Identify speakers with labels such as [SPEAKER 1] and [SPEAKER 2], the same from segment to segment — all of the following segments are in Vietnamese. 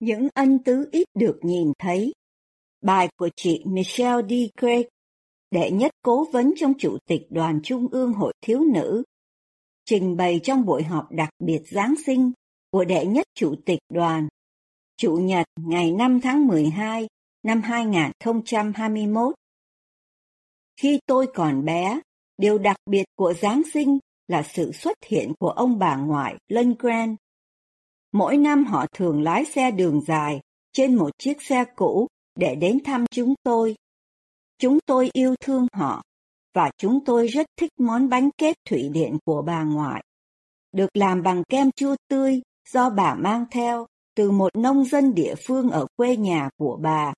[SPEAKER 1] Những ân tứ ít được nhìn thấy. Bài của chị Michelle D. Craig, đệ nhất cố vấn trong Chủ tịch Đoàn Trung ương Hội Thiếu Nữ, trình bày trong buổi họp đặc biệt Giáng sinh của đệ nhất Chủ tịch Đoàn, Chủ nhật ngày 5 tháng 12 năm 2021. Khi tôi còn bé, điều đặc biệt của Giáng sinh là sự xuất hiện của ông bà ngoại Lundgren Mỗi năm họ thường lái xe đường dài trên một chiếc xe cũ để đến thăm chúng tôi. Chúng tôi yêu thương họ và chúng tôi rất thích món bánh kép thủy điện của bà ngoại. Được làm bằng kem chua tươi do bà mang theo từ một nông dân địa phương ở quê nhà của bà.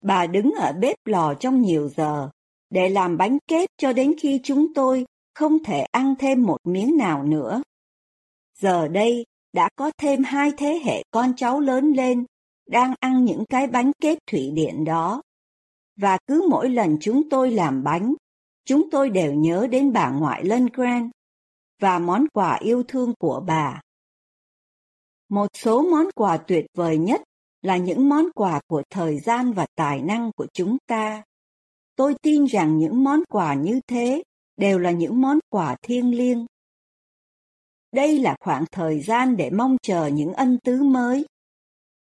[SPEAKER 1] Bà đứng ở bếp lò trong nhiều giờ để làm bánh kép cho đến khi chúng tôi không thể ăn thêm một miếng nào nữa. Giờ đây, đã có thêm hai thế hệ con cháu lớn lên, đang ăn những cái bánh kết thủy điện đó. Và cứ mỗi lần chúng tôi làm bánh, chúng tôi đều nhớ đến bà ngoại Lundgren và món quà yêu thương của bà. Một số món quà tuyệt vời nhất là những món quà của thời gian và tài năng của chúng ta. Tôi tin rằng những món quà như thế đều là những món quà thiêng liêng đây là khoảng thời gian để mong chờ những ân tứ mới.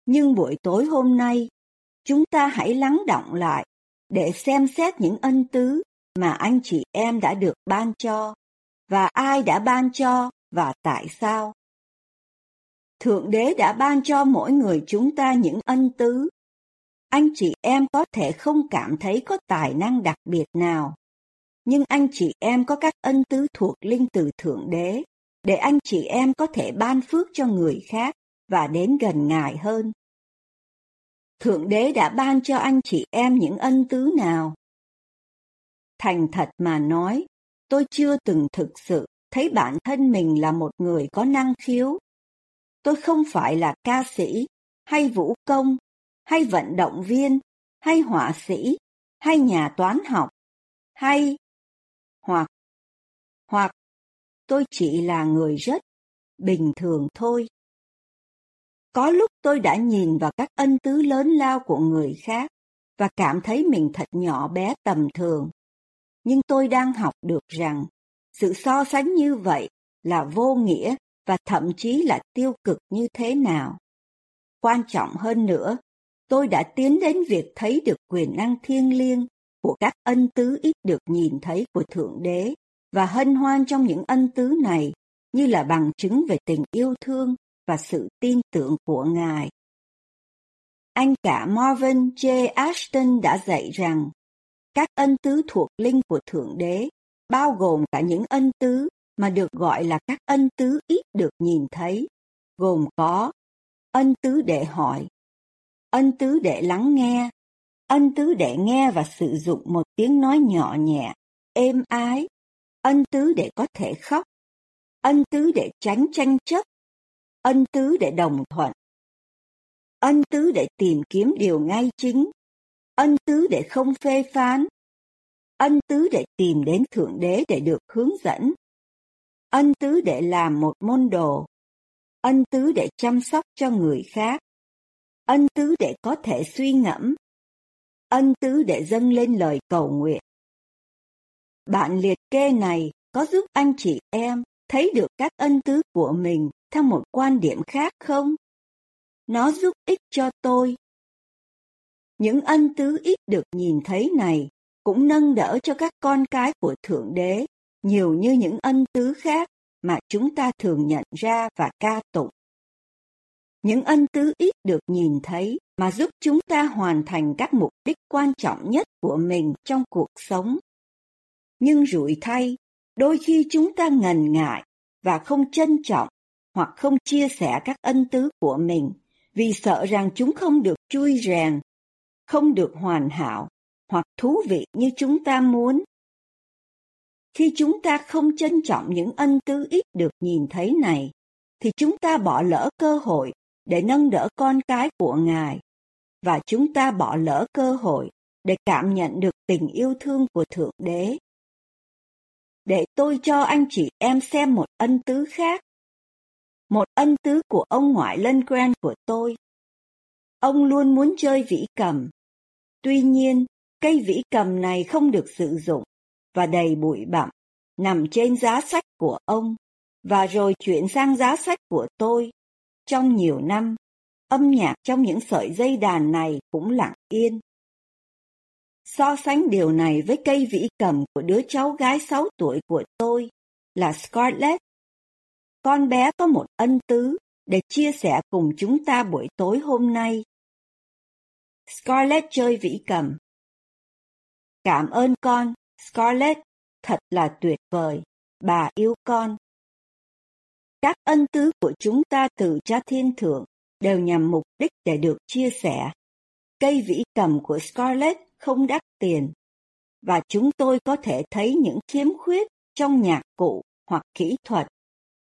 [SPEAKER 1] Nhưng buổi tối hôm nay, chúng ta hãy lắng động lại để xem xét những ân tứ mà anh chị em đã được ban cho và ai đã ban cho và tại sao. Thượng đế đã ban cho mỗi người chúng ta những ân tứ. Anh chị em có thể không cảm thấy có tài năng đặc biệt nào, nhưng anh chị em có các ân tứ thuộc linh từ Thượng đế để anh chị em có thể ban phước cho người khác và đến gần Ngài hơn. Thượng Đế đã ban cho anh chị em những ân tứ nào? Thành thật mà nói, tôi chưa từng thực sự thấy bản thân mình là một người có năng khiếu. Tôi không phải là ca sĩ, hay vũ công, hay vận động viên, hay họa sĩ, hay nhà toán học, hay hoặc hoặc tôi chỉ là người rất bình thường thôi. Có lúc tôi đã nhìn vào các ân tứ lớn lao của người khác và cảm thấy mình thật nhỏ bé tầm thường. Nhưng tôi đang học được rằng sự so sánh như vậy là vô nghĩa và thậm chí là tiêu cực như thế nào. Quan trọng hơn nữa, tôi đã tiến đến việc thấy được quyền năng thiêng liêng của các ân tứ ít được nhìn thấy của Thượng Đế và hân hoan trong những ân tứ này như là bằng chứng về tình yêu thương và sự tin tưởng của Ngài. Anh cả Marvin J. Ashton đã dạy rằng các ân tứ thuộc linh của Thượng Đế bao gồm cả những ân tứ mà được gọi là các ân tứ ít được nhìn thấy, gồm có ân tứ để hỏi, ân tứ để lắng nghe, ân tứ để nghe và sử dụng một tiếng nói nhỏ nhẹ, êm ái ân tứ để có thể khóc, ân tứ để tránh tranh chấp, ân tứ để đồng thuận, ân tứ để tìm kiếm điều ngay chính, ân tứ để không phê phán, ân tứ để tìm đến Thượng Đế để được hướng dẫn, ân tứ để làm một môn đồ, ân tứ để chăm sóc cho người khác, ân tứ để có thể suy ngẫm, ân tứ để dâng lên lời cầu nguyện. Bạn liệt kê này có giúp anh chị em thấy được các ân tứ của mình theo một quan điểm khác không? Nó giúp ích cho tôi. Những ân tứ ít được nhìn thấy này cũng nâng đỡ cho các con cái của Thượng Đế, nhiều như những ân tứ khác mà chúng ta thường nhận ra và ca tụng. Những ân tứ ít được nhìn thấy mà giúp chúng ta hoàn thành các mục đích quan trọng nhất của mình trong cuộc sống nhưng rủi thay, đôi khi chúng ta ngần ngại và không trân trọng hoặc không chia sẻ các ân tứ của mình vì sợ rằng chúng không được chui rèn, không được hoàn hảo hoặc thú vị như chúng ta muốn. Khi chúng ta không trân trọng những ân tứ ít được nhìn thấy này, thì chúng ta bỏ lỡ cơ hội để nâng đỡ con cái của Ngài, và chúng ta bỏ lỡ cơ hội để cảm nhận được tình yêu thương của Thượng Đế để tôi cho anh chị em xem một ân tứ khác. một ân tứ của ông ngoại Lân của tôi. Ông luôn muốn chơi vĩ cầm. Tuy nhiên, cây vĩ cầm này không được sử dụng và đầy bụi bặm, nằm trên giá sách của ông, và rồi chuyển sang giá sách của tôi. Trong nhiều năm, âm nhạc trong những sợi dây đàn này cũng lặng yên. So sánh điều này với cây vĩ cầm của đứa cháu gái 6 tuổi của tôi là Scarlett. Con bé có một ân tứ để chia sẻ cùng chúng ta buổi tối hôm nay. Scarlett chơi vĩ cầm. Cảm ơn con, Scarlett, thật là tuyệt vời, bà yêu con. Các ân tứ của chúng ta từ cha thiên thượng đều nhằm mục đích để được chia sẻ. Cây vĩ cầm của Scarlett không đắt tiền, và chúng tôi có thể thấy những khiếm khuyết trong nhạc cụ hoặc kỹ thuật.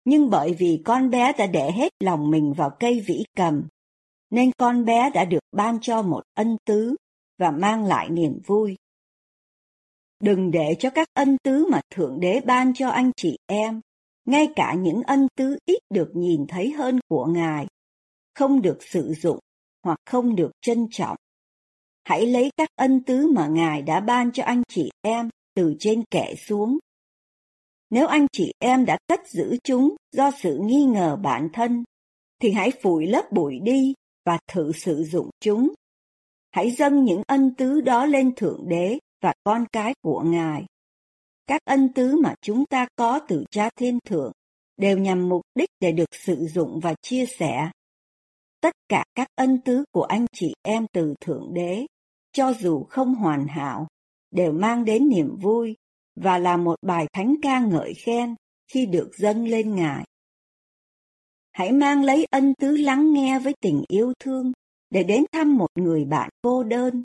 [SPEAKER 1] Nhưng bởi vì con bé đã để hết lòng mình vào cây vĩ cầm, nên con bé đã được ban cho một ân tứ và mang lại niềm vui. Đừng để cho các ân tứ mà Thượng Đế ban cho anh chị em, ngay cả những ân tứ ít được nhìn thấy hơn của Ngài, không được sử dụng hoặc không được trân trọng. Hãy lấy các ân tứ mà Ngài đã ban cho anh chị em từ trên kẻ xuống. Nếu anh chị em đã cất giữ chúng do sự nghi ngờ bản thân, thì hãy phủi lớp bụi đi và thử sử dụng chúng. Hãy dâng những ân tứ đó lên Thượng Đế và con cái của Ngài. Các ân tứ mà chúng ta có từ Cha Thiên Thượng đều nhằm mục đích để được sử dụng và chia sẻ. Tất cả các ân tứ của anh chị em từ Thượng Đế, cho dù không hoàn hảo, đều mang đến niềm vui và là một bài thánh ca ngợi khen khi được dâng lên Ngài. Hãy mang lấy ân tứ lắng nghe với tình yêu thương để đến thăm một người bạn cô đơn.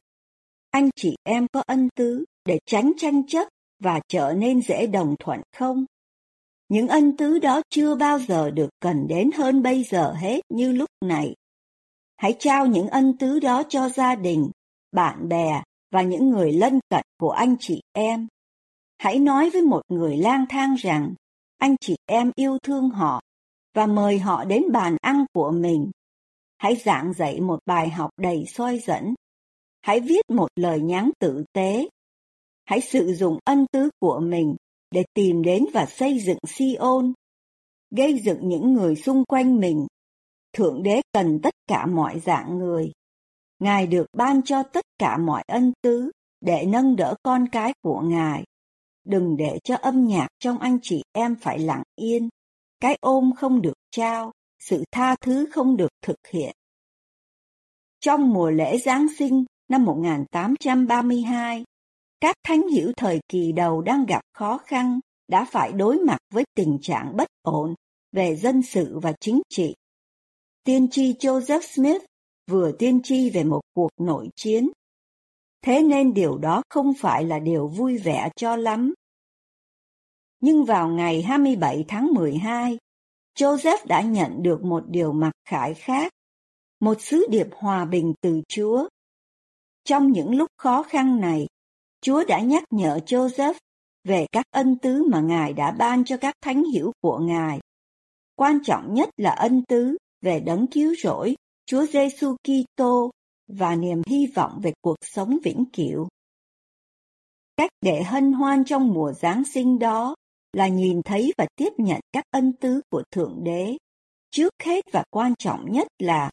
[SPEAKER 1] Anh chị em có ân tứ để tránh tranh chấp và trở nên dễ đồng thuận không? Những ân tứ đó chưa bao giờ được cần đến hơn bây giờ hết như lúc này. Hãy trao những ân tứ đó cho gia đình, bạn bè và những người lân cận của anh chị em. Hãy nói với một người lang thang rằng anh chị em yêu thương họ và mời họ đến bàn ăn của mình. Hãy giảng dạy một bài học đầy soi dẫn. Hãy viết một lời nhắn tử tế. Hãy sử dụng ân tứ của mình để tìm đến và xây dựng Sion, gây dựng những người xung quanh mình. Thượng đế cần tất cả mọi dạng người. Ngài được ban cho tất cả mọi ân tứ để nâng đỡ con cái của Ngài. Đừng để cho âm nhạc trong anh chị em phải lặng yên cái ôm không được trao, sự tha thứ không được thực hiện. Trong mùa lễ Giáng sinh năm 1832, các thánh hiểu thời kỳ đầu đang gặp khó khăn đã phải đối mặt với tình trạng bất ổn về dân sự và chính trị. Tiên tri Joseph Smith vừa tiên tri về một cuộc nội chiến. Thế nên điều đó không phải là điều vui vẻ cho lắm. Nhưng vào ngày 27 tháng 12, Joseph đã nhận được một điều mặc khải khác, một sứ điệp hòa bình từ Chúa. Trong những lúc khó khăn này, Chúa đã nhắc nhở Joseph về các ân tứ mà Ngài đã ban cho các thánh hiểu của Ngài. Quan trọng nhất là ân tứ về đấng cứu rỗi, Chúa Giêsu Kitô và niềm hy vọng về cuộc sống vĩnh cửu. Cách để hân hoan trong mùa Giáng sinh đó là nhìn thấy và tiếp nhận các ân tứ của Thượng Đế. Trước hết và quan trọng nhất là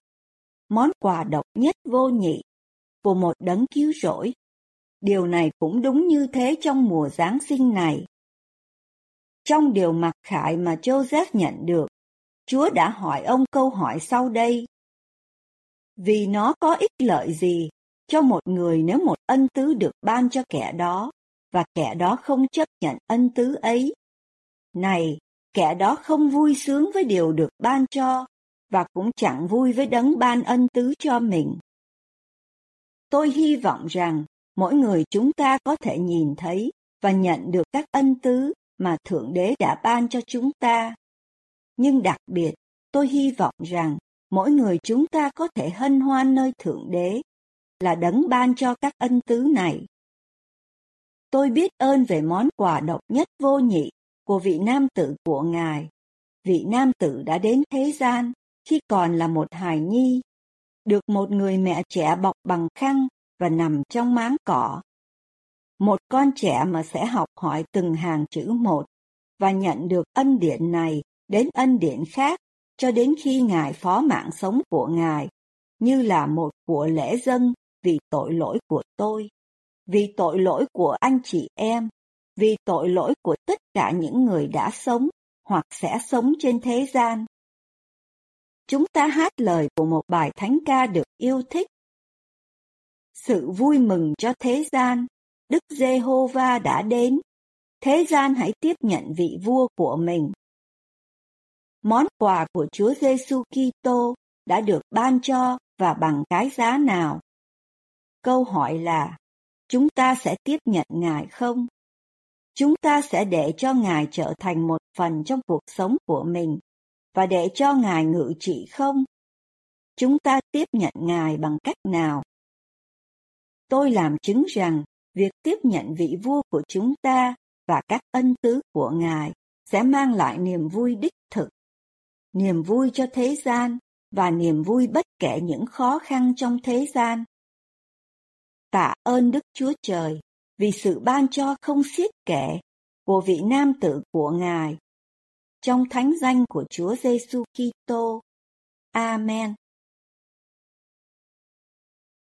[SPEAKER 1] món quà độc nhất vô nhị của một đấng cứu rỗi. Điều này cũng đúng như thế trong mùa Giáng sinh này. Trong điều mặc khải mà Joseph nhận được, Chúa đã hỏi ông câu hỏi sau đây. Vì nó có ích lợi gì cho một người nếu một ân tứ được ban cho kẻ đó, và kẻ đó không chấp nhận ân tứ ấy này, kẻ đó không vui sướng với điều được ban cho, và cũng chẳng vui với đấng ban ân tứ cho mình. Tôi hy vọng rằng mỗi người chúng ta có thể nhìn thấy và nhận được các ân tứ mà Thượng Đế đã ban cho chúng ta. Nhưng đặc biệt, tôi hy vọng rằng mỗi người chúng ta có thể hân hoan nơi Thượng Đế, là đấng ban cho các ân tứ này. Tôi biết ơn về món quà độc nhất vô nhị của vị nam tử của Ngài, vị nam tử đã đến thế gian khi còn là một hài nhi, được một người mẹ trẻ bọc bằng khăn và nằm trong máng cỏ. Một con trẻ mà sẽ học hỏi từng hàng chữ một và nhận được ân điển này đến ân điển khác cho đến khi Ngài phó mạng sống của Ngài như là một của lễ dân vì tội lỗi của tôi, vì tội lỗi của anh chị em, vì tội lỗi của tất cả những người đã sống hoặc sẽ sống trên thế gian. Chúng ta hát lời của một bài thánh ca được yêu thích. Sự vui mừng cho thế gian, Đức Giê-hô-va đã đến. Thế gian hãy tiếp nhận vị vua của mình. Món quà của Chúa Giêsu Kitô đã được ban cho và bằng cái giá nào? Câu hỏi là, chúng ta sẽ tiếp nhận Ngài không? Chúng ta sẽ để cho Ngài trở thành một phần trong cuộc sống của mình và để cho Ngài ngự trị không? Chúng ta tiếp nhận Ngài bằng cách nào? Tôi làm chứng rằng việc tiếp nhận vị vua của chúng ta và các ân tứ của Ngài sẽ mang lại niềm vui đích thực, niềm vui cho thế gian và niềm vui bất kể những khó khăn trong thế gian. Tạ ơn Đức Chúa Trời vì sự ban cho không xiết kể của vị nam tử của Ngài. Trong thánh danh của Chúa Giêsu Kitô. Amen.